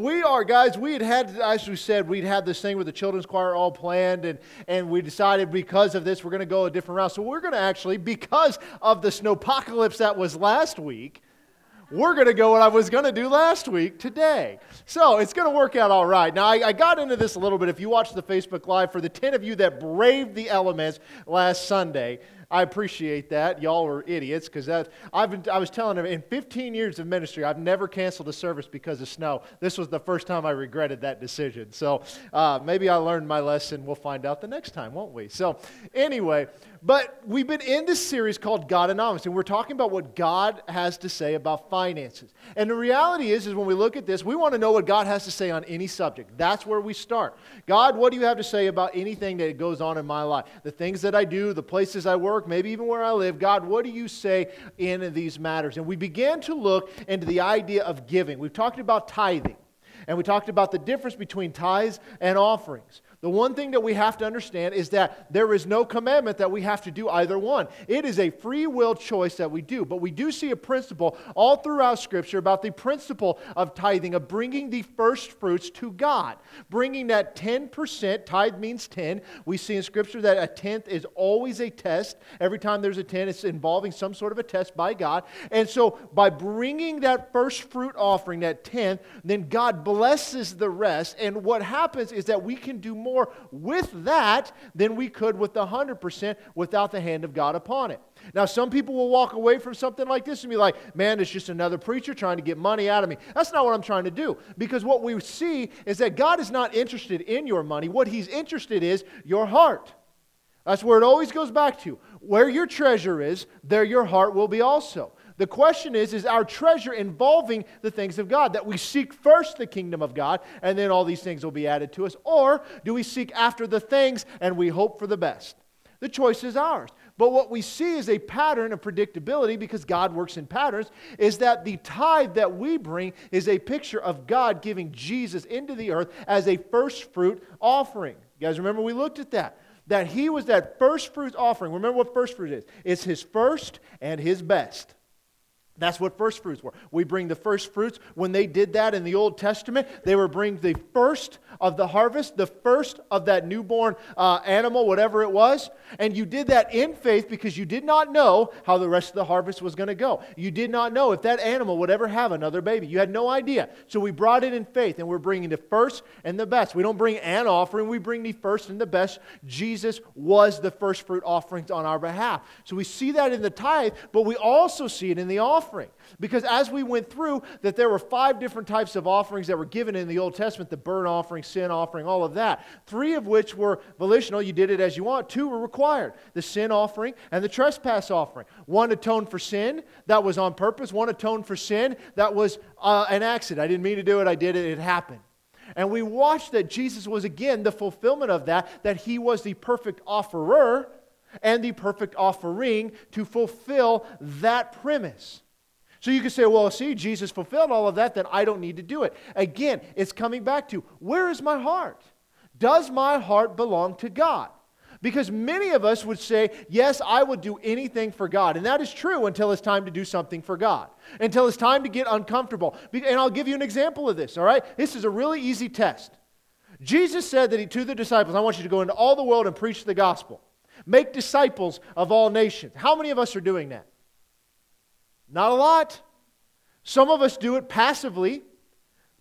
We are, guys, we had had, as we said, we'd had this thing with the children's choir all planned, and, and we decided because of this, we're going to go a different route. So we're going to actually, because of the snowpocalypse that was last week, we're going to go what I was going to do last week today. So it's going to work out all right. Now, I, I, got into this a little bit. If you watched the Facebook Live, for the 10 of you that braved the elements last Sunday, I appreciate that. Y'all were idiots because I've been, I was telling them in 15 years of ministry, I've never canceled a service because of snow. This was the first time I regretted that decision. So uh, maybe I learned my lesson. We'll find out the next time, won't we? So anyway, but we've been in this series called Godonomics, and we're talking about what God has to say about finances. And the reality is, is when we look at this, we want to know what God has to say on any subject. That's where we start. God, what do you have to say about anything that goes on in my life? The things that I do, the places I work, maybe even where I live. God, what do you say in these matters? And we began to look into the idea of giving. We've talked about tithing, and we talked about the difference between tithes and offerings. The one thing that we have to understand is that there is no commandment that we have to do either one. It is a free will choice that we do. But we do see a principle all throughout Scripture about the principle of tithing, of bringing the first fruits to God. Bringing that 10%, tithe means 10. We see in Scripture that a tenth is always a test. Every time there's a 10, it's involving some sort of a test by God. And so by bringing that first fruit offering, that tenth, then God blesses the rest. And what happens is that we can do more more with that than we could with the 100% without the hand of God upon it. Now, some people will walk away from something like this and be like, man, it's just another preacher trying to get money out of me. That's not what I'm trying to do. Because what we see is that God is not interested in your money. What He's interested is your heart. That's where it always goes back to. Where your treasure is, there your heart will be also. The question is is our treasure involving the things of God? That we seek first the kingdom of God and then all these things will be added to us? Or do we seek after the things and we hope for the best? The choice is ours. But what we see is a pattern of predictability because God works in patterns is that the tithe that we bring is a picture of God giving Jesus into the earth as a first fruit offering. You guys remember we looked at that? That he was that first fruit offering. Remember what first fruit is? It's his first and his best. That's what first fruits were. We bring the first fruits. When they did that in the Old Testament, they were bringing the first of the harvest, the first of that newborn uh, animal, whatever it was. And you did that in faith because you did not know how the rest of the harvest was going to go. You did not know if that animal would ever have another baby. You had no idea. So we brought it in faith, and we're bringing the first and the best. We don't bring an offering, we bring the first and the best. Jesus was the first fruit offerings on our behalf. So we see that in the tithe, but we also see it in the offering offering. Because as we went through, that there were five different types of offerings that were given in the Old Testament the burnt offering, sin offering, all of that. Three of which were volitional, you did it as you want. Two were required the sin offering and the trespass offering. One atoned for sin, that was on purpose. One atoned for sin, that was uh, an accident. I didn't mean to do it, I did it, it happened. And we watched that Jesus was again the fulfillment of that, that he was the perfect offerer and the perfect offering to fulfill that premise. So you can say, well, see, Jesus fulfilled all of that, then I don't need to do it. Again, it's coming back to where is my heart? Does my heart belong to God? Because many of us would say, yes, I would do anything for God. And that is true until it's time to do something for God, until it's time to get uncomfortable. And I'll give you an example of this, all right? This is a really easy test. Jesus said that he, to the disciples, I want you to go into all the world and preach the gospel, make disciples of all nations. How many of us are doing that? Not a lot. Some of us do it passively.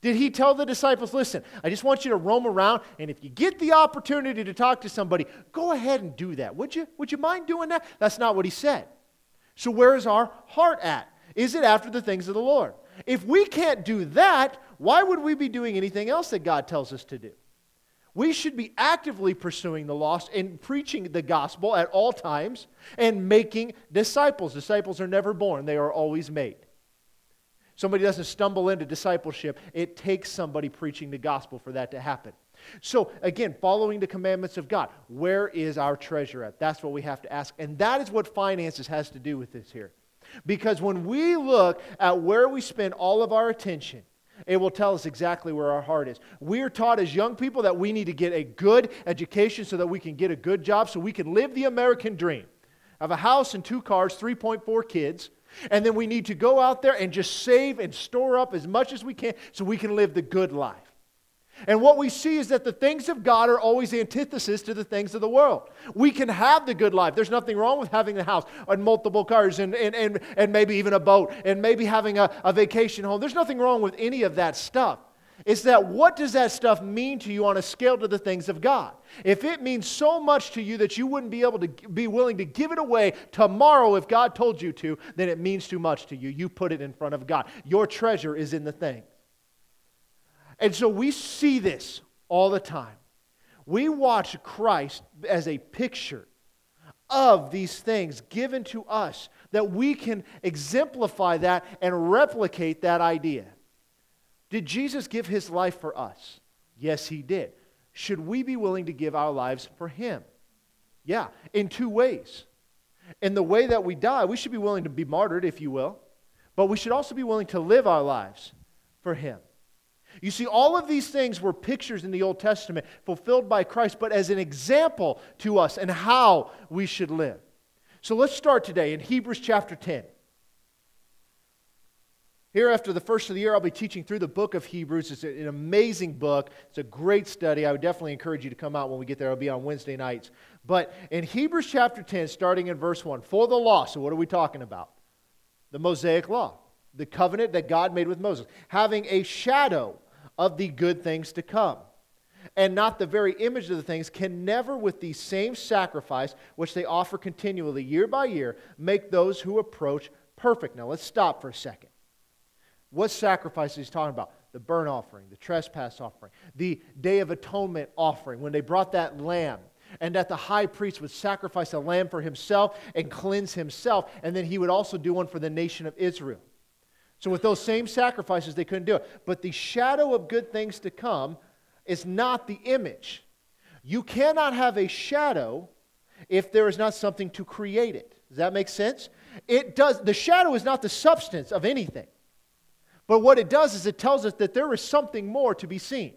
Did he tell the disciples, listen, I just want you to roam around, and if you get the opportunity to talk to somebody, go ahead and do that. Would you? Would you mind doing that? That's not what he said. So, where is our heart at? Is it after the things of the Lord? If we can't do that, why would we be doing anything else that God tells us to do? We should be actively pursuing the lost and preaching the gospel at all times and making disciples. Disciples are never born, they are always made. Somebody doesn't stumble into discipleship, it takes somebody preaching the gospel for that to happen. So, again, following the commandments of God, where is our treasure at? That's what we have to ask. And that is what finances has to do with this here. Because when we look at where we spend all of our attention, it will tell us exactly where our heart is. We are taught as young people that we need to get a good education so that we can get a good job, so we can live the American dream. of a house and two cars, 3.4 kids, And then we need to go out there and just save and store up as much as we can so we can live the good life. And what we see is that the things of God are always antithesis to the things of the world. We can have the good life. There's nothing wrong with having a house and multiple cars and, and, and, and maybe even a boat and maybe having a, a vacation home. There's nothing wrong with any of that stuff. It's that what does that stuff mean to you on a scale to the things of God? If it means so much to you that you wouldn't be able to be willing to give it away tomorrow if God told you to, then it means too much to you. You put it in front of God. Your treasure is in the thing. And so we see this all the time. We watch Christ as a picture of these things given to us that we can exemplify that and replicate that idea. Did Jesus give his life for us? Yes, he did. Should we be willing to give our lives for him? Yeah, in two ways. In the way that we die, we should be willing to be martyred, if you will, but we should also be willing to live our lives for him. You see, all of these things were pictures in the Old Testament fulfilled by Christ, but as an example to us and how we should live. So let's start today in Hebrews chapter 10. Here, after the first of the year, I'll be teaching through the book of Hebrews. It's an amazing book. It's a great study. I would definitely encourage you to come out when we get there. It'll be on Wednesday nights. But in Hebrews chapter 10, starting in verse 1, for the law, so what are we talking about? The Mosaic law, the covenant that God made with Moses, having a shadow of the good things to come. And not the very image of the things can never, with the same sacrifice which they offer continually year by year, make those who approach perfect. Now let's stop for a second. What sacrifice is he talking about? The burnt offering, the trespass offering, the Day of Atonement offering, when they brought that lamb, and that the high priest would sacrifice a lamb for himself and cleanse himself, and then he would also do one for the nation of Israel. So, with those same sacrifices, they couldn't do it. But the shadow of good things to come is not the image. You cannot have a shadow if there is not something to create it. Does that make sense? It does. The shadow is not the substance of anything. But what it does is it tells us that there is something more to be seen.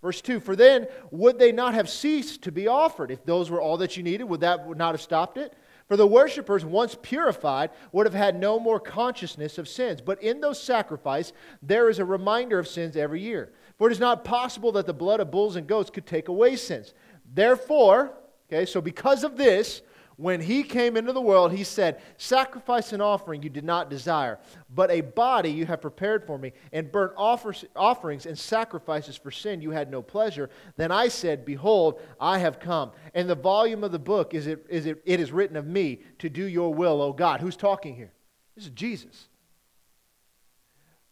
Verse 2 For then would they not have ceased to be offered? If those were all that you needed, would that not have stopped it? For the worshippers, once purified, would have had no more consciousness of sins. But in those sacrifices, there is a reminder of sins every year. For it is not possible that the blood of bulls and goats could take away sins. Therefore, okay, so because of this, when he came into the world, he said, Sacrifice and offering you did not desire, but a body you have prepared for me, and burnt offerings and sacrifices for sin you had no pleasure. Then I said, Behold, I have come. And the volume of the book is it, is it, it is written of me to do your will, O God. Who's talking here? This is Jesus.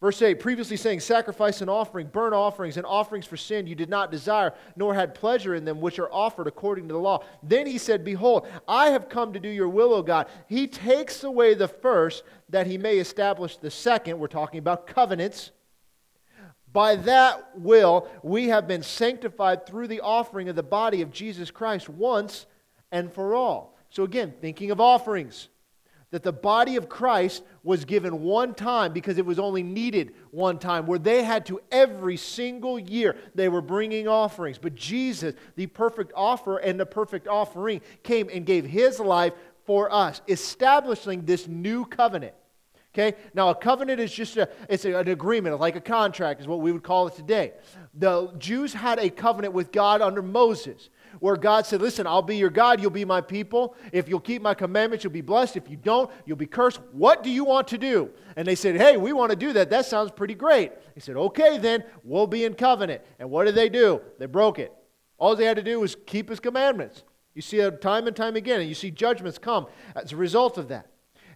Verse 8, previously saying, Sacrifice and offering, burnt offerings, and offerings for sin you did not desire, nor had pleasure in them, which are offered according to the law. Then he said, Behold, I have come to do your will, O God. He takes away the first, that he may establish the second. We're talking about covenants. By that will, we have been sanctified through the offering of the body of Jesus Christ once and for all. So, again, thinking of offerings that the body of Christ was given one time because it was only needed one time, where they had to every single year, they were bringing offerings. But Jesus, the perfect offer and the perfect offering, came and gave his life for us, establishing this new covenant. Okay? Now, a covenant is just a, it's an agreement, like a contract is what we would call it today. The Jews had a covenant with God under Moses where God said, Listen, I'll be your God, you'll be my people. If you'll keep my commandments, you'll be blessed. If you don't, you'll be cursed. What do you want to do? And they said, Hey, we want to do that. That sounds pretty great. He said, Okay, then we'll be in covenant. And what did they do? They broke it. All they had to do was keep his commandments. You see it time and time again, and you see judgments come as a result of that.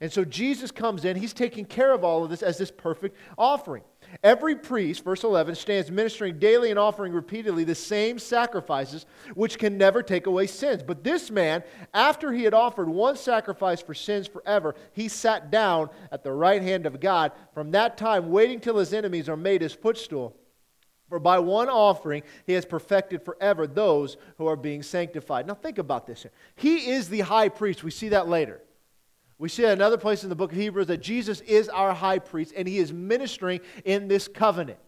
And so Jesus comes in, he's taking care of all of this as this perfect offering. Every priest, verse 11, stands ministering daily and offering repeatedly the same sacrifices, which can never take away sins. But this man, after he had offered one sacrifice for sins forever, he sat down at the right hand of God, from that time waiting till his enemies are made his footstool. For by one offering he has perfected forever those who are being sanctified. Now think about this. He is the high priest. We see that later. We see another place in the book of Hebrews that Jesus is our high priest and he is ministering in this covenant.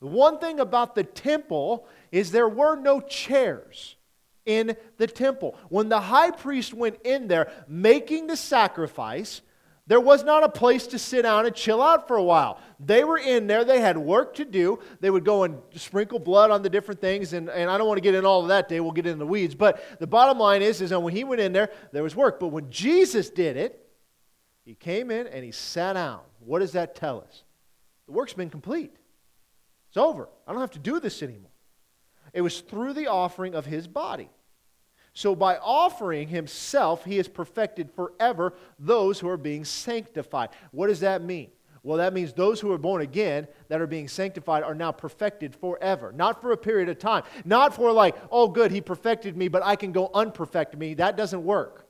The one thing about the temple is there were no chairs in the temple. When the high priest went in there making the sacrifice, There was not a place to sit down and chill out for a while. They were in there, they had work to do. They would go and sprinkle blood on the different things, and, and I don't want to get in all of that day, we'll get in the weeds. But the bottom line is, is that when he went in there, there was work. But when Jesus did it, he came in and he sat down. What does that tell us? The work's been complete. It's over. I don't have to do this anymore. It was through the offering of his body. So, by offering himself, he has perfected forever those who are being sanctified. What does that mean? Well, that means those who are born again that are being sanctified are now perfected forever. Not for a period of time. Not for like, oh, good, he perfected me, but I can go unperfect me. That doesn't work.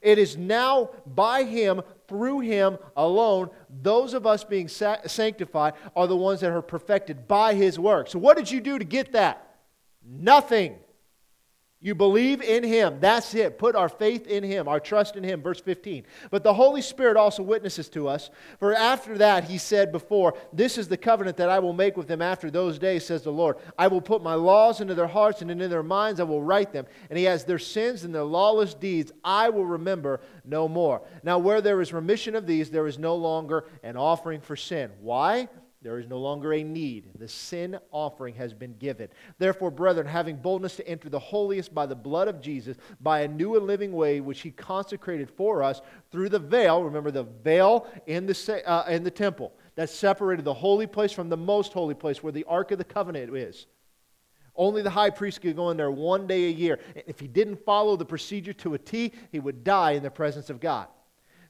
It is now by him, through him alone, those of us being sanctified are the ones that are perfected by his work. So, what did you do to get that? Nothing. You believe in him. That's it. Put our faith in him, our trust in him. Verse 15. But the Holy Spirit also witnesses to us. For after that, he said before, This is the covenant that I will make with them after those days, says the Lord. I will put my laws into their hearts and into their minds I will write them. And he has their sins and their lawless deeds I will remember no more. Now, where there is remission of these, there is no longer an offering for sin. Why? There is no longer a need. The sin offering has been given. Therefore, brethren, having boldness to enter the holiest by the blood of Jesus, by a new and living way which he consecrated for us through the veil, remember the veil in the, uh, in the temple that separated the holy place from the most holy place where the Ark of the Covenant is. Only the high priest could go in there one day a year. If he didn't follow the procedure to a T, he would die in the presence of God.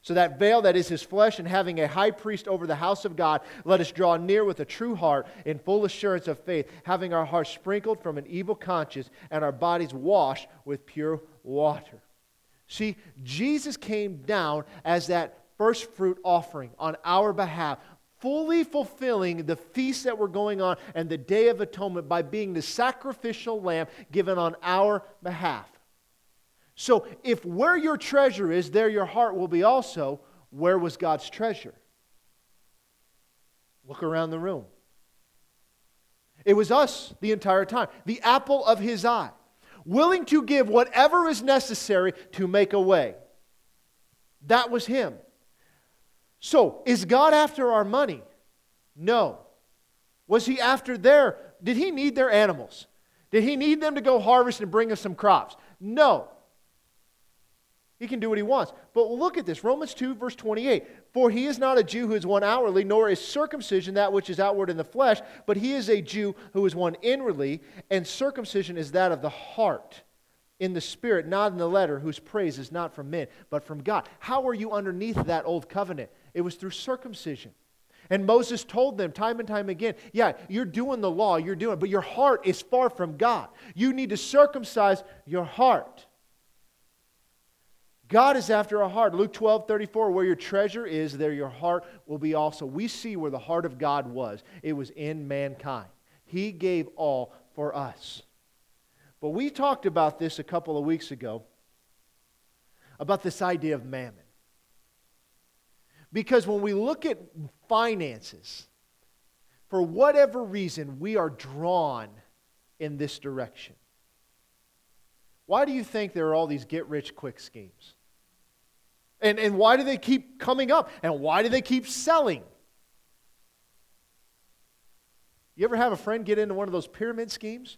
So that veil that is his flesh, and having a high priest over the house of God, let us draw near with a true heart in full assurance of faith, having our hearts sprinkled from an evil conscience and our bodies washed with pure water. See, Jesus came down as that first fruit offering on our behalf, fully fulfilling the feasts that were going on and the Day of Atonement by being the sacrificial lamb given on our behalf. So, if where your treasure is, there your heart will be also, where was God's treasure? Look around the room. It was us the entire time, the apple of his eye, willing to give whatever is necessary to make a way. That was him. So, is God after our money? No. Was he after their, did he need their animals? Did he need them to go harvest and bring us some crops? No. He can do what he wants. But look at this Romans 2, verse 28. For he is not a Jew who is one outwardly, nor is circumcision that which is outward in the flesh, but he is a Jew who is one inwardly, and circumcision is that of the heart, in the spirit, not in the letter, whose praise is not from men, but from God. How are you underneath that old covenant? It was through circumcision. And Moses told them time and time again, yeah, you're doing the law, you're doing it, but your heart is far from God. You need to circumcise your heart. God is after our heart. Luke 12, 34, where your treasure is, there your heart will be also. We see where the heart of God was. It was in mankind. He gave all for us. But we talked about this a couple of weeks ago about this idea of mammon. Because when we look at finances, for whatever reason, we are drawn in this direction. Why do you think there are all these get rich quick schemes? And, and why do they keep coming up? And why do they keep selling? You ever have a friend get into one of those pyramid schemes?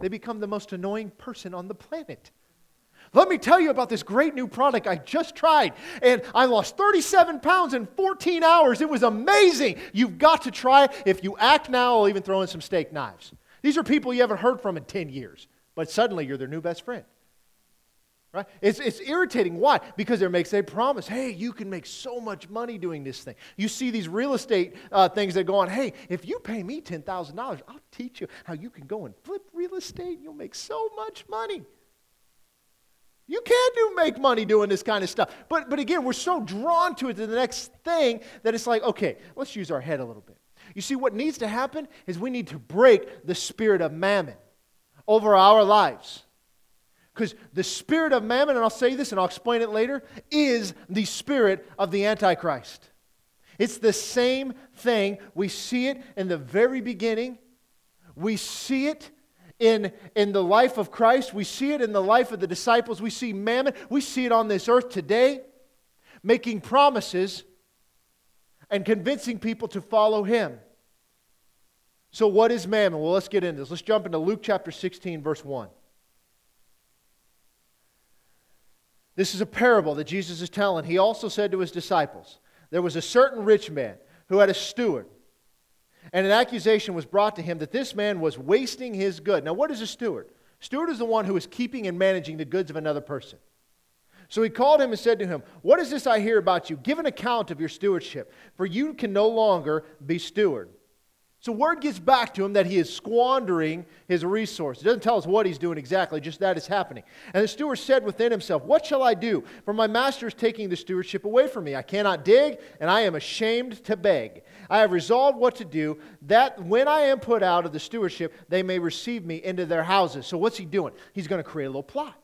They become the most annoying person on the planet. Let me tell you about this great new product I just tried, and I lost 37 pounds in 14 hours. It was amazing. You've got to try it. If you act now, I'll even throw in some steak knives. These are people you haven't heard from in 10 years, but suddenly you're their new best friend. Right? It's, it's irritating. Why? Because there makes a promise. Hey, you can make so much money doing this thing. You see these real estate uh, things that go on. Hey, if you pay me $10,000, I'll teach you how you can go and flip real estate and you'll make so much money. You can do make money doing this kind of stuff. But, but again, we're so drawn to it to the next thing that it's like, okay, let's use our head a little bit. You see, what needs to happen is we need to break the spirit of mammon over our lives. Because the spirit of mammon, and I'll say this and I'll explain it later, is the spirit of the Antichrist. It's the same thing. We see it in the very beginning. We see it in, in the life of Christ. We see it in the life of the disciples. We see mammon. We see it on this earth today. making promises, and convincing people to follow him. So, what is mammon? Well, let's get into this. Let's jump into Luke chapter 16, verse 1. This is a parable that Jesus is telling. He also said to his disciples, There was a certain rich man who had a steward, and an accusation was brought to him that this man was wasting his good. Now, what is a steward? Steward is the one who is keeping and managing the goods of another person. So he called him and said to him, What is this I hear about you? Give an account of your stewardship, for you can no longer be steward. So word gets back to him that he is squandering his resources. It doesn't tell us what he's doing exactly, just that is happening. And the steward said within himself, What shall I do? For my master is taking the stewardship away from me. I cannot dig, and I am ashamed to beg. I have resolved what to do, that when I am put out of the stewardship, they may receive me into their houses. So what's he doing? He's going to create a little plot.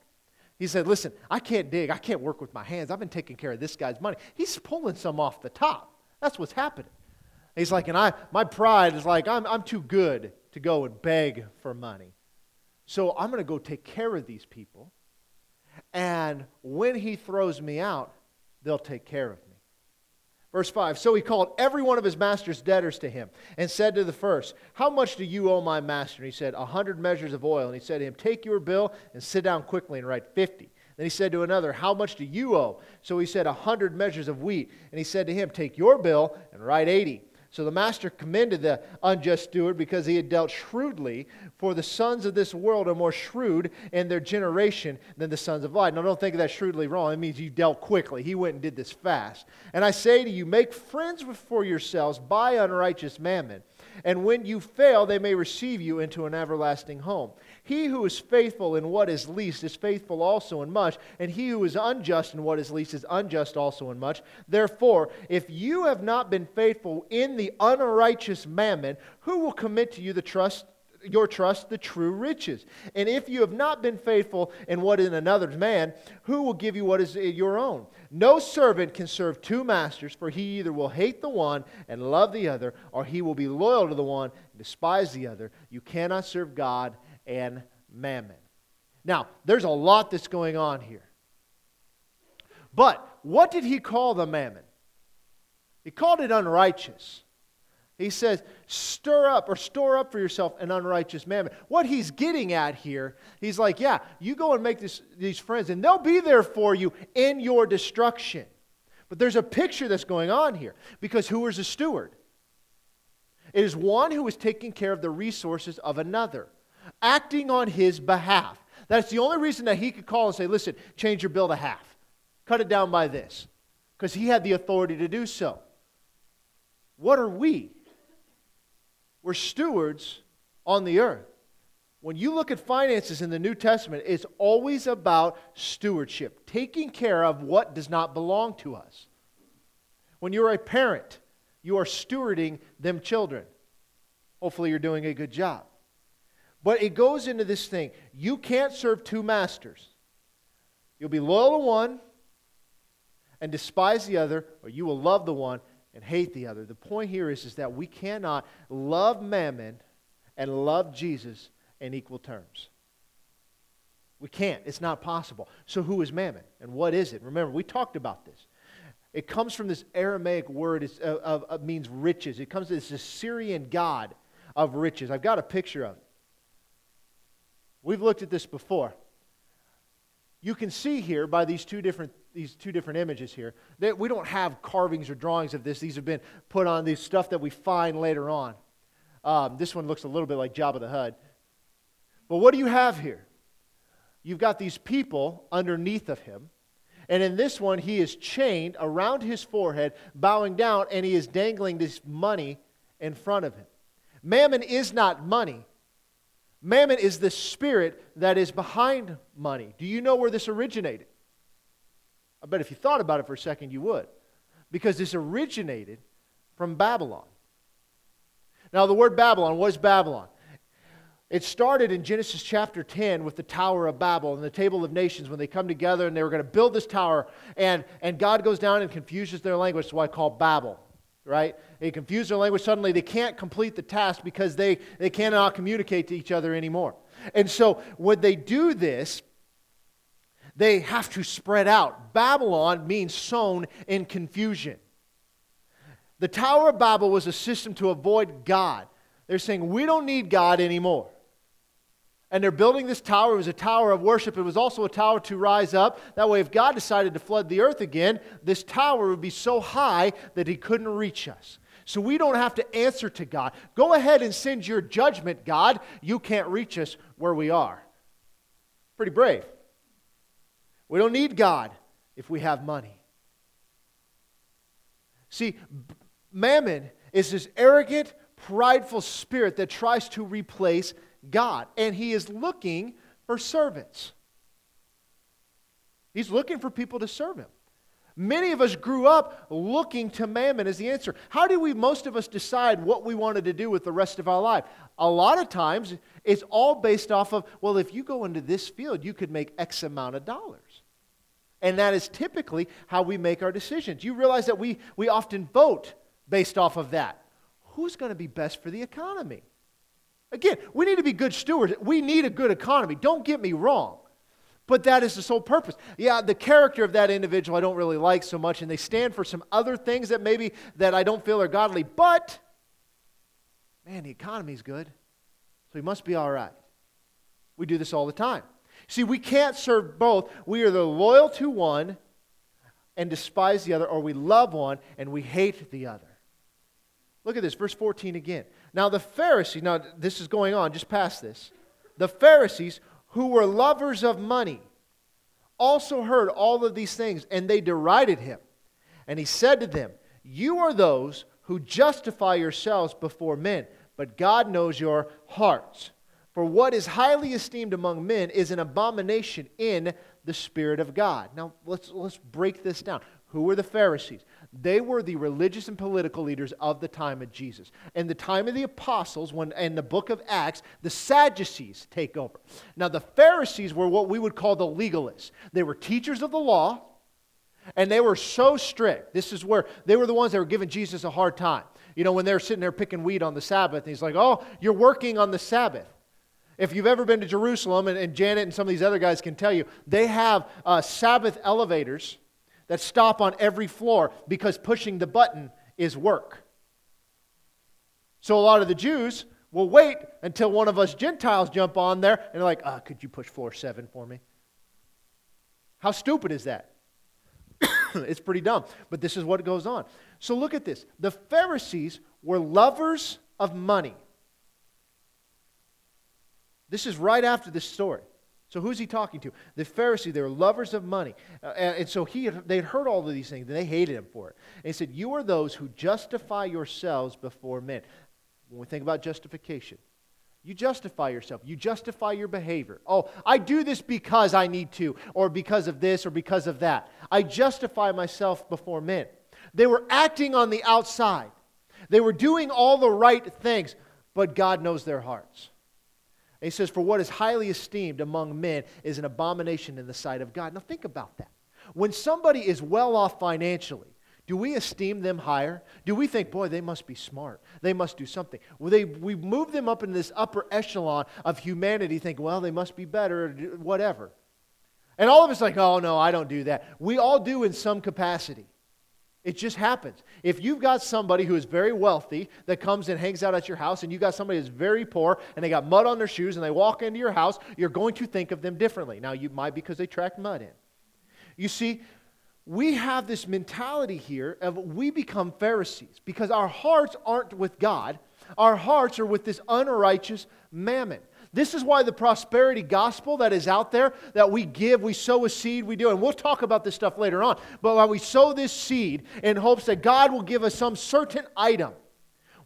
He said, Listen, I can't dig. I can't work with my hands. I've been taking care of this guy's money. He's pulling some off the top. That's what's happening. He's like, and I, my pride is like, I'm, I'm too good to go and beg for money. So I'm going to go take care of these people. And when he throws me out, they'll take care of me. Verse 5 So he called every one of his master's debtors to him and said to the first, How much do you owe my master? And he said, A hundred measures of oil. And he said to him, Take your bill and sit down quickly and write fifty. Then he said to another, How much do you owe? So he said, A hundred measures of wheat. And he said to him, Take your bill and write eighty. So the master commended the unjust steward because he had dealt shrewdly, for the sons of this world are more shrewd in their generation than the sons of light. Now, don't think of that shrewdly wrong. It means you dealt quickly. He went and did this fast. And I say to you, make friends for yourselves by unrighteous mammon and when you fail, they may receive you into an everlasting home. He who is faithful in what is least is faithful also in much, and he who is unjust in what is least is unjust also in much. Therefore, if you have not been faithful in the unrighteous mammon, who will commit to you the trust your trust the true riches. And if you have not been faithful in what is another's man, who will give you what is your own? No servant can serve two masters, for he either will hate the one and love the other, or he will be loyal to the one and despise the other. You cannot serve God and mammon. Now, there's a lot that's going on here. But what did he call the mammon? He called it unrighteous. He says, stir up or store up for yourself an unrighteous mammon. What he's getting at here, he's like, yeah, you go and make this, these friends, and they'll be there for you in your destruction. But there's a picture that's going on here because who is a steward? It is one who is taking care of the resources of another, acting on his behalf. That's the only reason that he could call and say, listen, change your bill to half, cut it down by this, because he had the authority to do so. What are we? We're stewards on the earth. When you look at finances in the New Testament, it's always about stewardship, taking care of what does not belong to us. When you're a parent, you are stewarding them children. Hopefully, you're doing a good job. But it goes into this thing you can't serve two masters. You'll be loyal to one and despise the other, or you will love the one and hate the other. The point here is, is that we cannot love mammon and love Jesus in equal terms. We can't. It's not possible. So, who is mammon and what is it? Remember, we talked about this. It comes from this Aramaic word it uh, of, means riches. It comes to this Assyrian god of riches. I've got a picture of it. We've looked at this before. You can see here by these two different these two different images here. That we don't have carvings or drawings of this. These have been put on these stuff that we find later on. Um, this one looks a little bit like Jabba the Hutt. But what do you have here? You've got these people underneath of him. And in this one, he is chained around his forehead, bowing down, and he is dangling this money in front of him. Mammon is not money. Mammon is the spirit that is behind money. Do you know where this originated? I bet if you thought about it for a second, you would. Because this originated from Babylon. Now, the word Babylon, what is Babylon? It started in Genesis chapter 10 with the Tower of Babel and the Table of Nations when they come together and they were going to build this tower. And, and God goes down and confuses their language. That's why I call Babel, right? They confuse their language. Suddenly they can't complete the task because they, they cannot communicate to each other anymore. And so when they do this, They have to spread out. Babylon means sown in confusion. The Tower of Babel was a system to avoid God. They're saying, we don't need God anymore. And they're building this tower. It was a tower of worship. It was also a tower to rise up. That way, if God decided to flood the earth again, this tower would be so high that he couldn't reach us. So we don't have to answer to God. Go ahead and send your judgment, God. You can't reach us where we are. Pretty brave. We don't need God if we have money. See, mammon is this arrogant, prideful spirit that tries to replace God, and he is looking for servants. He's looking for people to serve him. Many of us grew up looking to mammon as the answer. How do we, most of us, decide what we wanted to do with the rest of our life? A lot of times, it's all based off of, well, if you go into this field, you could make X amount of dollars. And that is typically how we make our decisions. You realize that we, we often vote based off of that. Who's going to be best for the economy? Again, we need to be good stewards. We need a good economy. Don't get me wrong. But that is the sole purpose. Yeah, the character of that individual I don't really like so much, and they stand for some other things that maybe that I don't feel are godly. But man, the economy's good, so he must be all right. We do this all the time. See, we can't serve both. We are the loyal to one and despise the other, or we love one and we hate the other. Look at this, verse 14 again. Now the Pharisees, now this is going on just past this. The Pharisees who were lovers of money, also heard all of these things, and they derided him. And he said to them, You are those who justify yourselves before men, but God knows your hearts. For what is highly esteemed among men is an abomination in the Spirit of God. Now, let's, let's break this down. Who were the Pharisees? They were the religious and political leaders of the time of Jesus. In the time of the apostles, when in the book of Acts, the Sadducees take over. Now, the Pharisees were what we would call the legalists. They were teachers of the law, and they were so strict. This is where they were the ones that were giving Jesus a hard time. You know, when they're sitting there picking weed on the Sabbath, and he's like, Oh, you're working on the Sabbath. If you've ever been to Jerusalem, and, and Janet and some of these other guys can tell you, they have uh, Sabbath elevators that stop on every floor because pushing the button is work. So a lot of the Jews will wait until one of us Gentiles jump on there and they're like, ah, could you push floor seven for me? How stupid is that? it's pretty dumb, but this is what goes on. So look at this. The Pharisees were lovers of money. This is right after this story. So who's he talking to? The Pharisee. They were lovers of money. Uh, and, and, so he had, they had heard all of these things, and they hated him for it. And he said, You are those who justify yourselves before men. When we think about justification, you justify yourself. You justify your behavior. Oh, I do this because I need to, or because of this, or because of that. I justify myself before men. They were acting on the outside, they were doing all the right things, but God knows their hearts. And he says, For what is highly esteemed among men is an abomination in the sight of God. Now think about that. When somebody is well off financially, do we esteem them higher? Do we think, boy, they must be smart? They must do something? Well, they, we move them up in this upper echelon of humanity, think, well, they must be better, or whatever. And all of us like, oh, no, I don't do that. We all do in some capacity. It just happens. If you've got somebody who is very wealthy that comes and hangs out at your house, and you've got somebody who's very poor and they got mud on their shoes and they walk into your house, you're going to think of them differently. Now, you might because they track mud in. You see, we have this mentality here of we become Pharisees because our hearts aren't with God, our hearts are with this unrighteous mammon. This is why the prosperity gospel that is out there that we give, we sow a seed, we do, and we'll talk about this stuff later on. But while we sow this seed in hopes that God will give us some certain item,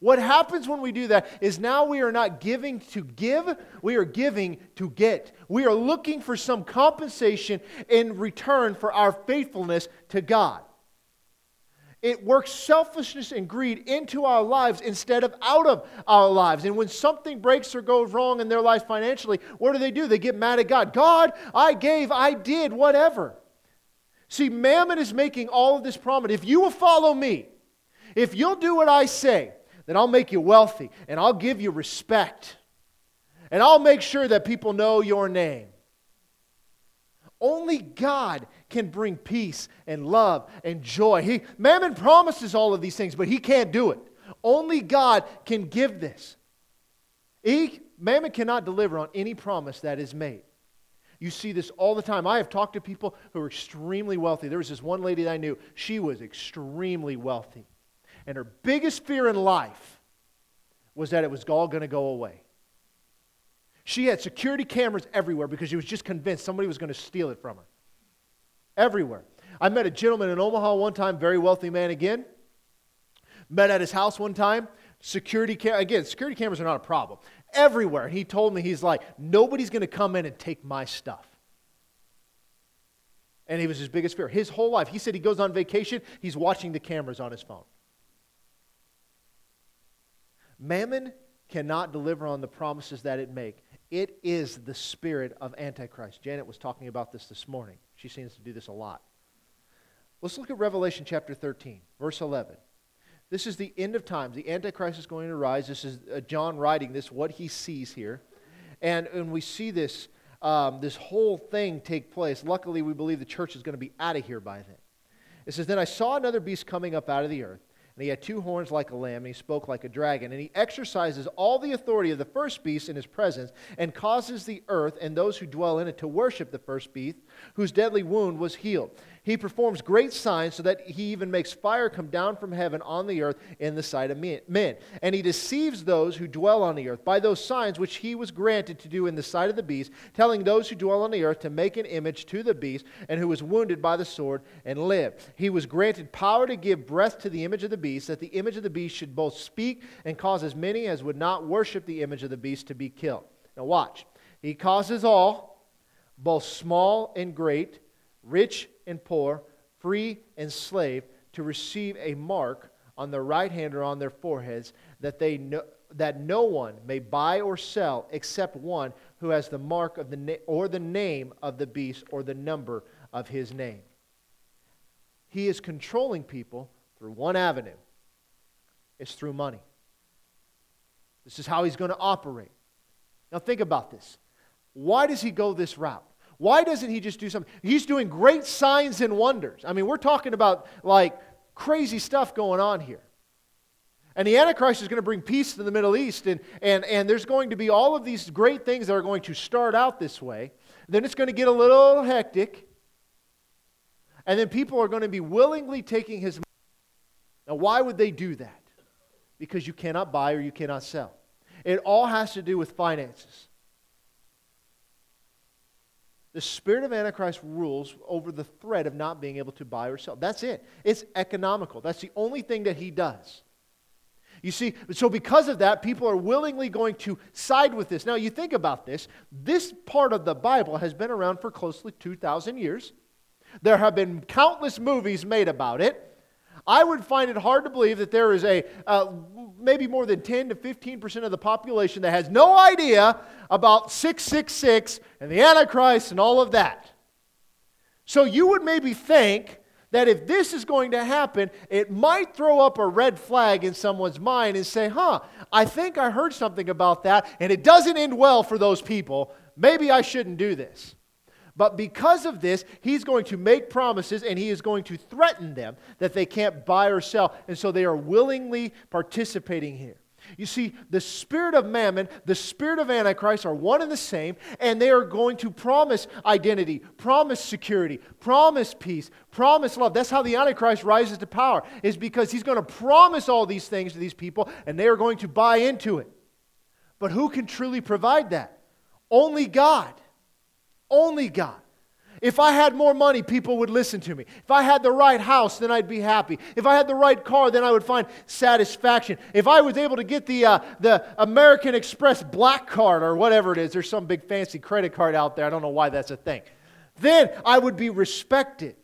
what happens when we do that is now we are not giving to give, we are giving to get. We are looking for some compensation in return for our faithfulness to God. It works selfishness and greed into our lives instead of out of our lives. And when something breaks or goes wrong in their life financially, what do they do? They get mad at God. God, I gave, I did, whatever. See, Mammon is making all of this promise. If you will follow me, if you'll do what I say, then I'll make you wealthy and I'll give you respect. And I'll make sure that people know your name. Only God can bring peace and love and joy. He, Mammon promises all of these things, but he can't do it. Only God can give this. He, Mammon cannot deliver on any promise that is made. You see this all the time. I have talked to people who are extremely wealthy. There was this one lady that I knew. She was extremely wealthy. And her biggest fear in life was that it was all going to go away. She had security cameras everywhere because she was just convinced somebody was going to steal it from her. Everywhere. I met a gentleman in Omaha one time, very wealthy man again. Met at his house one time. Security cam- again, security cameras are not a problem. Everywhere. He told me he's like, nobody's going to come in and take my stuff. And he was his biggest fear. His whole life. He said he goes on vacation, he's watching the cameras on his phone. Mammon cannot deliver on the promises that it make. It is the spirit of Antichrist. Janet was talking about this this morning. She seems to do this a lot. Let's look at Revelation chapter 13, verse 11. This is the end of times. The Antichrist is going to rise. This is uh, John writing this, what he sees here. And, and we see this, um, this whole thing take place. Luckily, we believe the church is going to be out of here by then. It says, Then I saw another beast coming up out of the earth and he had two horns like a lamb, and he spoke like a dragon. And he exercises all the authority of the first beast in his presence, and causes the earth and those who dwell in it to worship the first beast, whose deadly wound was healed. He performs great signs so that he even makes fire come down from heaven on the earth in the sight of men. And he deceives those who dwell on the earth by those signs which he was granted to do in the sight of the beast, telling those who dwell on the earth to make an image to the beast and who was wounded by the sword and live. He was granted power to give breath to the image of the beast, that the image of the beast should both speak and cause as many as would not worship the image of the beast to be killed. Now, watch. He causes all, both small and great, rich and poor, free and slave, to receive a mark on their right hand or on their foreheads, that, they know, that no one may buy or sell except one who has the mark of the na- or the name of the beast or the number of his name. He is controlling people through one avenue. It's through money. This is how he's going to operate. Now think about this. Why does he go this route? Why doesn't he just do something? He's doing great signs and wonders. I mean, we're talking about like crazy stuff going on here. And the Antichrist is going to bring peace to the Middle East, and, and, and there's going to be all of these great things that are going to start out this way. Then it's going to get a little hectic, and then people are going to be willingly taking his money. Now, why would they do that? Because you cannot buy or you cannot sell. It all has to do with finances. The spirit of Antichrist rules over the threat of not being able to buy or sell. That's it. It's economical. That's the only thing that he does. You see, so because of that, people are willingly going to side with this. Now, you think about this. This part of the Bible has been around for closely 2,000 years. There have been countless movies made about it. I would find it hard to believe that there is a uh, maybe more than 10 to 15 percent of the population that has no idea about 666 and the Antichrist and all of that. So you would maybe think that if this is going to happen, it might throw up a red flag in someone's mind and say, huh, I think I heard something about that, and it doesn't end well for those people. Maybe I shouldn't do this. But because of this, he's going to make promises and he is going to threaten them that they can't buy or sell. And so they are willingly participating here. You see, the spirit of mammon, the spirit of Antichrist are one and the same, and they are going to promise identity, promise security, promise peace, promise love. That's how the Antichrist rises to power, is because he's going to promise all these things to these people, and they are going to buy into it. But who can truly provide that? Only God. Only God. If I had more money, people would listen to me. If I had the right house, then I'd be happy. If I had the right car, then I would find satisfaction. If I was able to get the, uh, the American Express black card or whatever it is, there's some big fancy credit card out there. I don't know why that's a thing. Then I would be respected.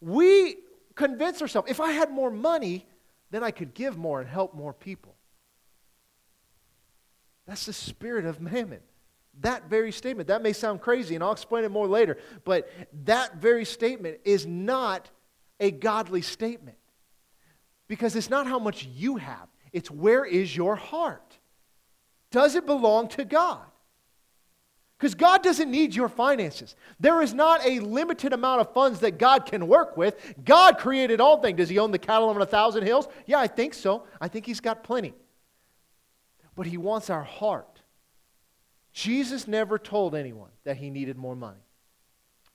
We convince ourselves if I had more money, then I could give more and help more people. That's the spirit of mammon. That very statement, that may sound crazy, and I'll explain it more later, but that very statement is not a godly statement. Because it's not how much you have, it's where is your heart? Does it belong to God? Because God doesn't need your finances. There is not a limited amount of funds that God can work with. God created all things. Does He own the cattle on a thousand hills? Yeah, I think so. I think He's got plenty. But He wants our heart. Jesus never told anyone that He needed more money.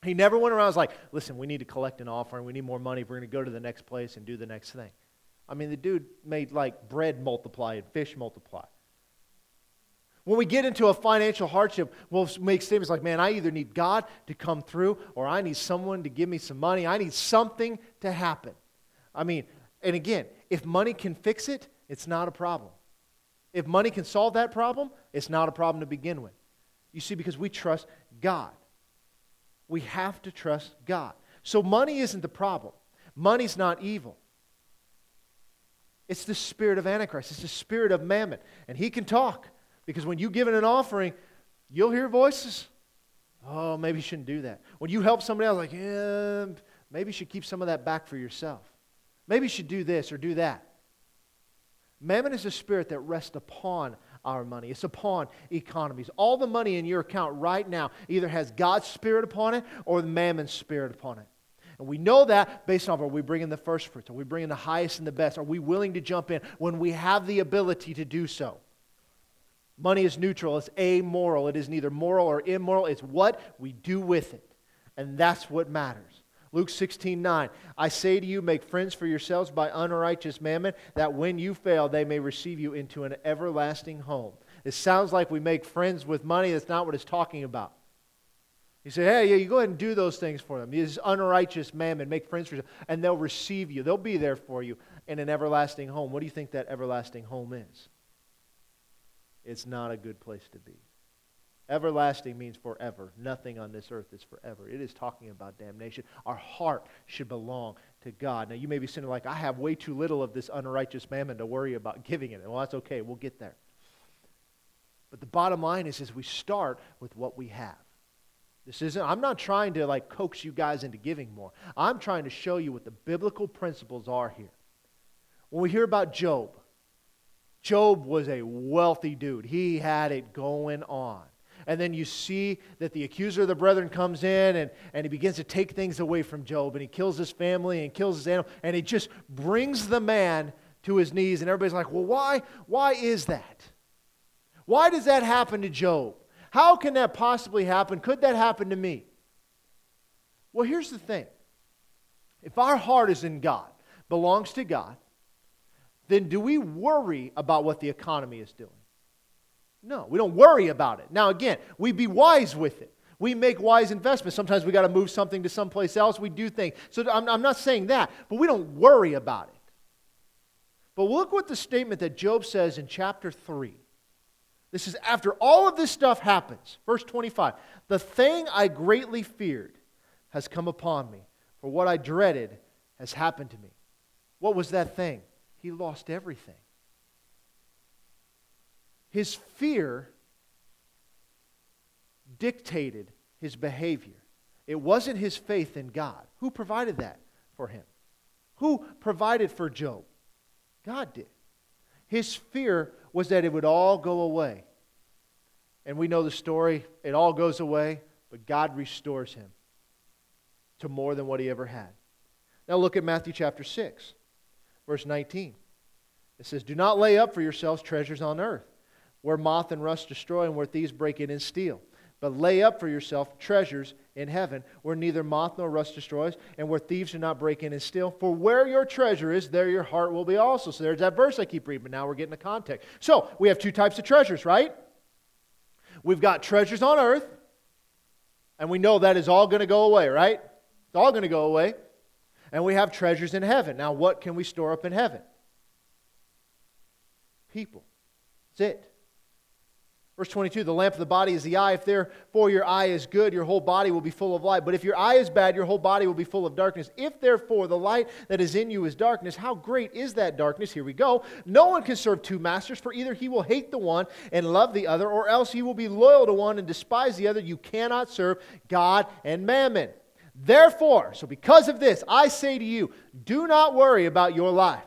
He never went around and was like, listen, we need to collect an offering. We need more money. If we're going to go to the next place and do the next thing. I mean, the dude made like bread multiply and fish multiply. When we get into a financial hardship, we'll make statements like, man, I either need God to come through or I need someone to give me some money. I need something to happen. I mean, and again, if money can fix it, it's not a problem. If money can solve that problem, it's not a problem to begin with. You see, because we trust God. We have to trust God. So money isn't the problem. Money's not evil. It's the spirit of Antichrist. It's the spirit of mammon. And he can talk. Because when you give an offering, you'll hear voices. Oh, maybe you shouldn't do that. When you help somebody else, like, yeah, maybe you should keep some of that back for yourself. Maybe you should do this or do that. Mammon is a spirit that rests upon our money. It's upon economies. All the money in your account right now either has God's spirit upon it or the mammon's spirit upon it. And we know that based on are we bringing the first fruits? Are we bringing the highest and the best? Are we willing to jump in when we have the ability to do so? Money is neutral, it's amoral. It is neither moral or immoral. It's what we do with it. And that's what matters. Luke 16, 9. I say to you, make friends for yourselves by unrighteous mammon, that when you fail, they may receive you into an everlasting home. It sounds like we make friends with money. That's not what it's talking about. You say, hey, yeah, you go ahead and do those things for them. This unrighteous mammon, make friends for yourself, and they'll receive you. They'll be there for you in an everlasting home. What do you think that everlasting home is? it's not a good place to be. Everlasting means forever. Nothing on this earth is forever. It is talking about damnation. Our heart should belong to God. Now, you may be sitting like, I have way too little of this unrighteous mammon to worry about giving it. Well, that's okay. We'll get there. But the bottom line is, is we start with what we have. This isn't, I'm not trying to like coax you guys into giving more. I'm trying to show you what the biblical principles are here. When we hear about Job, Job was a wealthy dude. He had it going on. And then you see that the accuser of the brethren comes in and, and he begins to take things away from Job and he kills his family and kills his animal and he just brings the man to his knees and everybody's like, well, why? Why is that? Why does that happen to Job? How can that possibly happen? Could that happen to me? Well, here's the thing. If our heart is in God, belongs to God, then do we worry about what the economy is doing? No, we don't worry about it. Now, again, we be wise with it. We make wise investments. Sometimes we got to move something to someplace else. We do things. So I'm, I'm not saying that, but we don't worry about it. But look what the statement that Job says in chapter 3. This is after all of this stuff happens. Verse 25 The thing I greatly feared has come upon me, for what I dreaded has happened to me. What was that thing? he lost everything. His fear dictated his behavior. It wasn't his faith in God. Who provided that for him? Who provided for Job? God did. His fear was that it would all go away. And we know the story. It all goes away, but God restores him to more than what he ever had. Now look at Matthew chapter 6 verse 19. It says, Do not lay up for yourselves treasures on earth, where moth and rust destroy and where thieves break in and steal. But lay up for yourself treasures in heaven, where neither moth nor rust destroys, and where thieves do not break in and steal. For where your treasure is, there your heart will be also. So there's that verse I keep reading, but now we're getting the context. So we have two types of treasures, right? We've got treasures on earth, and we know that is all going to go away, right? It's all going to go away and we have treasures in heaven. Now, what can we store up in heaven? People. That's it. Verse 22 The lamp of the body is the eye. If therefore your eye is good, your whole body will be full of light. But if your eye is bad, your whole body will be full of darkness. If therefore the light that is in you is darkness, how great is that darkness? Here we go. No one can serve two masters, for either he will hate the one and love the other, or else he will be loyal to one and despise the other. You cannot serve God and mammon. Therefore, so because of this, I say to you, do not worry about your life,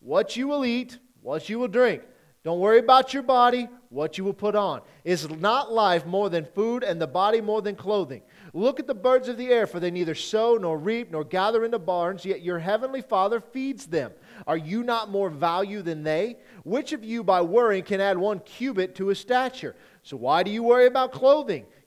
what you will eat, what you will drink, Don't worry about your body, what you will put on. Is not life more than food, and the body more than clothing? Look at the birds of the air, for they neither sow nor reap nor gather into barns, yet your heavenly Father feeds them. Are you not more value than they? Which of you, by worrying, can add one cubit to his stature? So why do you worry about clothing?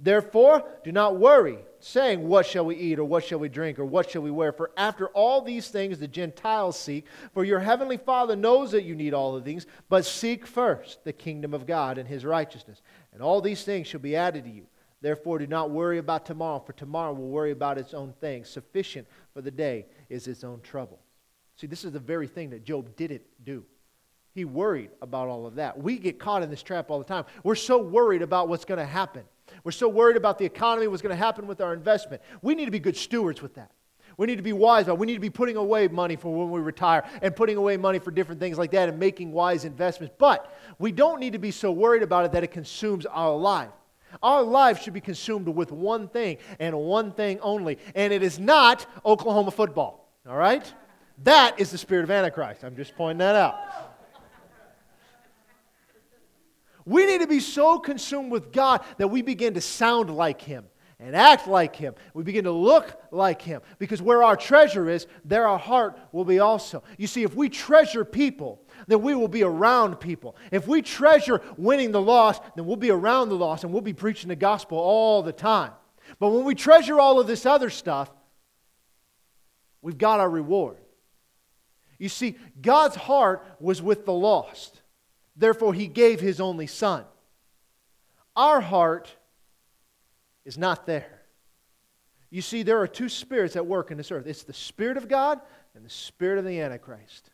Therefore, do not worry, saying, What shall we eat, or what shall we drink, or what shall we wear? For after all these things the Gentiles seek, for your heavenly Father knows that you need all of these, but seek first the kingdom of God and his righteousness, and all these things shall be added to you. Therefore, do not worry about tomorrow, for tomorrow will worry about its own things. Sufficient for the day is its own trouble. See, this is the very thing that Job didn't do. He worried about all of that. We get caught in this trap all the time. We're so worried about what's going to happen. We're so worried about the economy, what's going to happen with our investment. We need to be good stewards with that. We need to be wise about it. We need to be putting away money for when we retire and putting away money for different things like that and making wise investments. But we don't need to be so worried about it that it consumes our life. Our life should be consumed with one thing and one thing only, and it is not Oklahoma football. All right? That is the spirit of Antichrist. I'm just pointing that out. We need to be so consumed with God that we begin to sound like Him and act like Him. We begin to look like Him because where our treasure is, there our heart will be also. You see, if we treasure people, then we will be around people. If we treasure winning the lost, then we'll be around the lost and we'll be preaching the gospel all the time. But when we treasure all of this other stuff, we've got our reward. You see, God's heart was with the lost. Therefore, he gave his only son. Our heart is not there. You see, there are two spirits at work in this earth it's the Spirit of God and the Spirit of the Antichrist.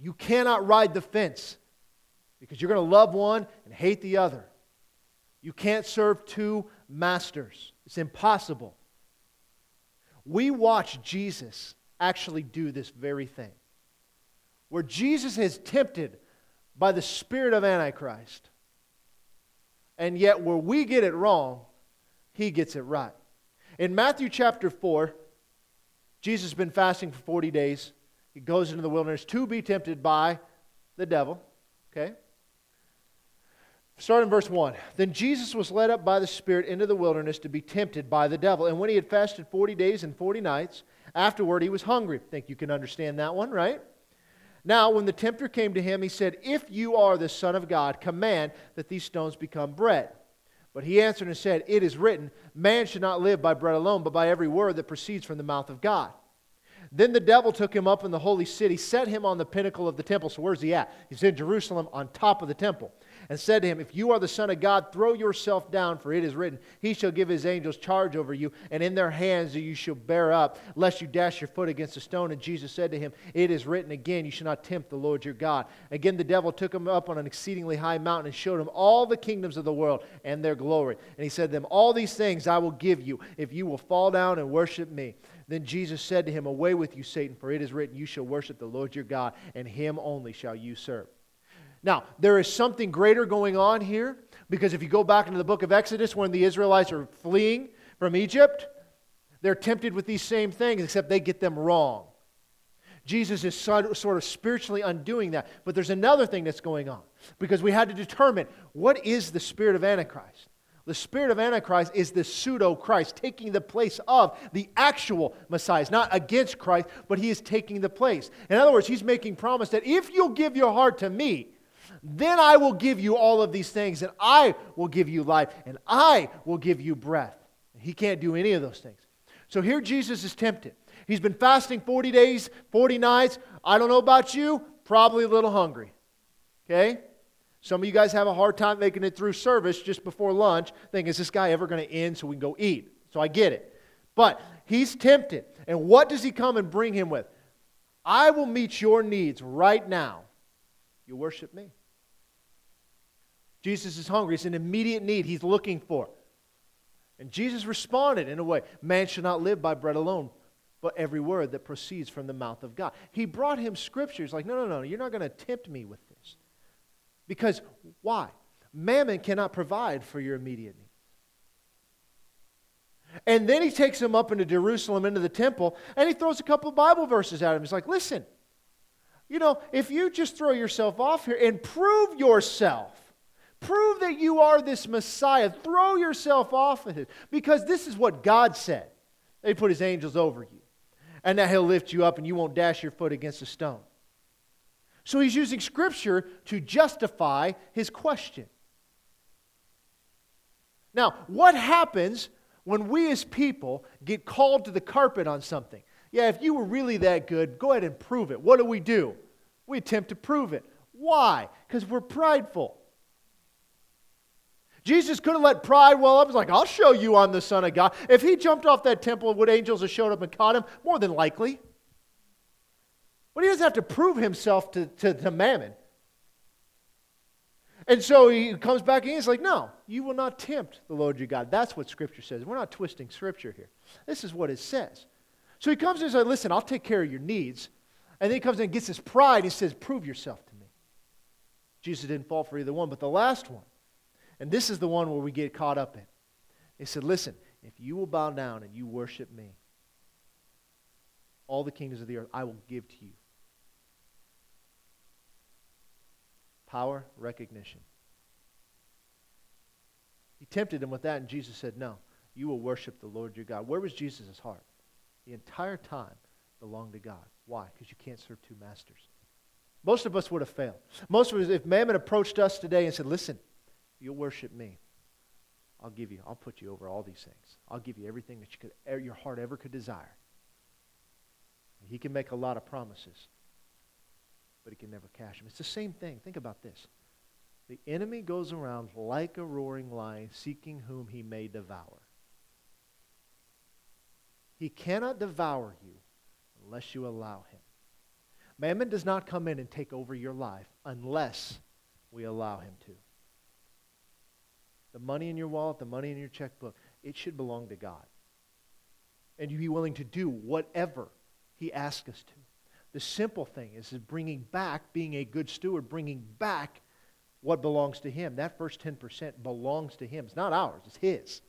You cannot ride the fence because you're going to love one and hate the other. You can't serve two masters, it's impossible. We watch Jesus actually do this very thing. Where Jesus is tempted by the spirit of Antichrist. And yet, where we get it wrong, he gets it right. In Matthew chapter 4, Jesus has been fasting for 40 days. He goes into the wilderness to be tempted by the devil. Okay? Start in verse 1. Then Jesus was led up by the Spirit into the wilderness to be tempted by the devil. And when he had fasted 40 days and 40 nights, afterward he was hungry. think you can understand that one, right? Now, when the tempter came to him, he said, If you are the Son of God, command that these stones become bread. But he answered and said, It is written, Man should not live by bread alone, but by every word that proceeds from the mouth of God. Then the devil took him up in the holy city, set him on the pinnacle of the temple. So where's he at? He's in Jerusalem on top of the temple and said to him, If you are the Son of God, throw yourself down, for it is written, He shall give His angels charge over you, and in their hands you shall bear up, lest you dash your foot against a stone. And Jesus said to him, It is written again, You shall not tempt the Lord your God. Again, the devil took him up on an exceedingly high mountain and showed him all the kingdoms of the world and their glory. And he said to them, All these things I will give you if you will fall down and worship me. Then Jesus said to him, Away with you, Satan, for it is written, You shall worship the Lord your God, and him only shall you serve. Now, there is something greater going on here because if you go back into the book of Exodus when the Israelites are fleeing from Egypt, they're tempted with these same things, except they get them wrong. Jesus is sort of spiritually undoing that. But there's another thing that's going on because we had to determine what is the spirit of Antichrist. The spirit of Antichrist is the pseudo Christ, taking the place of the actual Messiah. It's not against Christ, but he is taking the place. In other words, he's making promise that if you'll give your heart to me, then I will give you all of these things, and I will give you life, and I will give you breath. He can't do any of those things. So here Jesus is tempted. He's been fasting 40 days, 40 nights. I don't know about you, probably a little hungry. Okay? Some of you guys have a hard time making it through service just before lunch, thinking, is this guy ever going to end so we can go eat? So I get it. But he's tempted. And what does he come and bring him with? I will meet your needs right now. You worship me. Jesus is hungry. It's an immediate need he's looking for. And Jesus responded in a way man should not live by bread alone, but every word that proceeds from the mouth of God. He brought him scriptures like, no, no, no, you're not going to tempt me with this. Because why? Mammon cannot provide for your immediate need. And then he takes him up into Jerusalem, into the temple, and he throws a couple of Bible verses at him. He's like, listen, you know, if you just throw yourself off here and prove yourself, prove that you are this Messiah, throw yourself off of it. Because this is what God said. He put his angels over you, and that he'll lift you up and you won't dash your foot against a stone. So he's using scripture to justify his question. Now, what happens when we as people get called to the carpet on something? Yeah, if you were really that good, go ahead and prove it. What do we do? We attempt to prove it. Why? Because we're prideful. Jesus could have let pride well up. He's like, I'll show you I'm the Son of God. If he jumped off that temple, would angels have showed up and caught him? More than likely. But he doesn't have to prove himself to, to, to Mammon. And so he comes back and he's like, No, you will not tempt the Lord your God. That's what Scripture says. We're not twisting Scripture here. This is what it says. So he comes in and says, Listen, I'll take care of your needs. And then he comes in and gets his pride. He says, Prove yourself to me. Jesus didn't fall for either one, but the last one, and this is the one where we get caught up in. He said, Listen, if you will bow down and you worship me, all the kingdoms of the earth I will give to you. Power, recognition. He tempted him with that, and Jesus said, No, you will worship the Lord your God. Where was Jesus' heart? The entire time belonged to God. Why? Because you can't serve two masters. Most of us would have failed. Most of us, if Mammon approached us today and said, Listen, you'll worship me, I'll give you, I'll put you over all these things. I'll give you everything that you could, er, your heart ever could desire. He can make a lot of promises but he can never cash them. It's the same thing. Think about this. The enemy goes around like a roaring lion, seeking whom he may devour. He cannot devour you unless you allow him. Mammon does not come in and take over your life unless we allow him to. The money in your wallet, the money in your checkbook, it should belong to God. And you be willing to do whatever he asks us to. The simple thing is, is bringing back, being a good steward, bringing back what belongs to Him. That first 10% belongs to Him. It's not ours, it's His.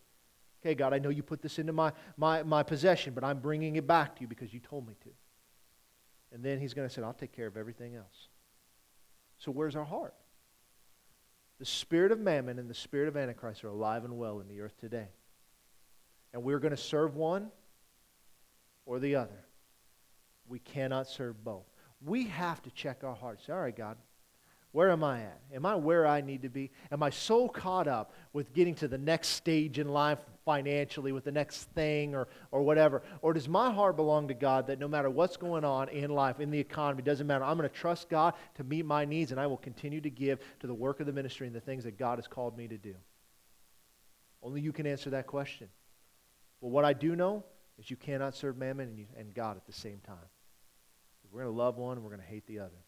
Okay, God, I know you put this into my, my, my possession, but I'm bringing it back to you because you told me to. And then He's going to say, I'll take care of everything else. So where's our heart? The spirit of mammon and the spirit of Antichrist are alive and well in the earth today. And we're going to serve one or the other. We cannot serve both. We have to check our hearts. All right, God, where am I at? Am I where I need to be? Am I so caught up with getting to the next stage in life financially, with the next thing or, or whatever? Or does my heart belong to God that no matter what's going on in life, in the economy, doesn't matter, I'm going to trust God to meet my needs and I will continue to give to the work of the ministry and the things that God has called me to do? Only you can answer that question. Well, what I do know is you cannot serve mammon and, you, and God at the same time. We're going to love one and we're going to hate the other.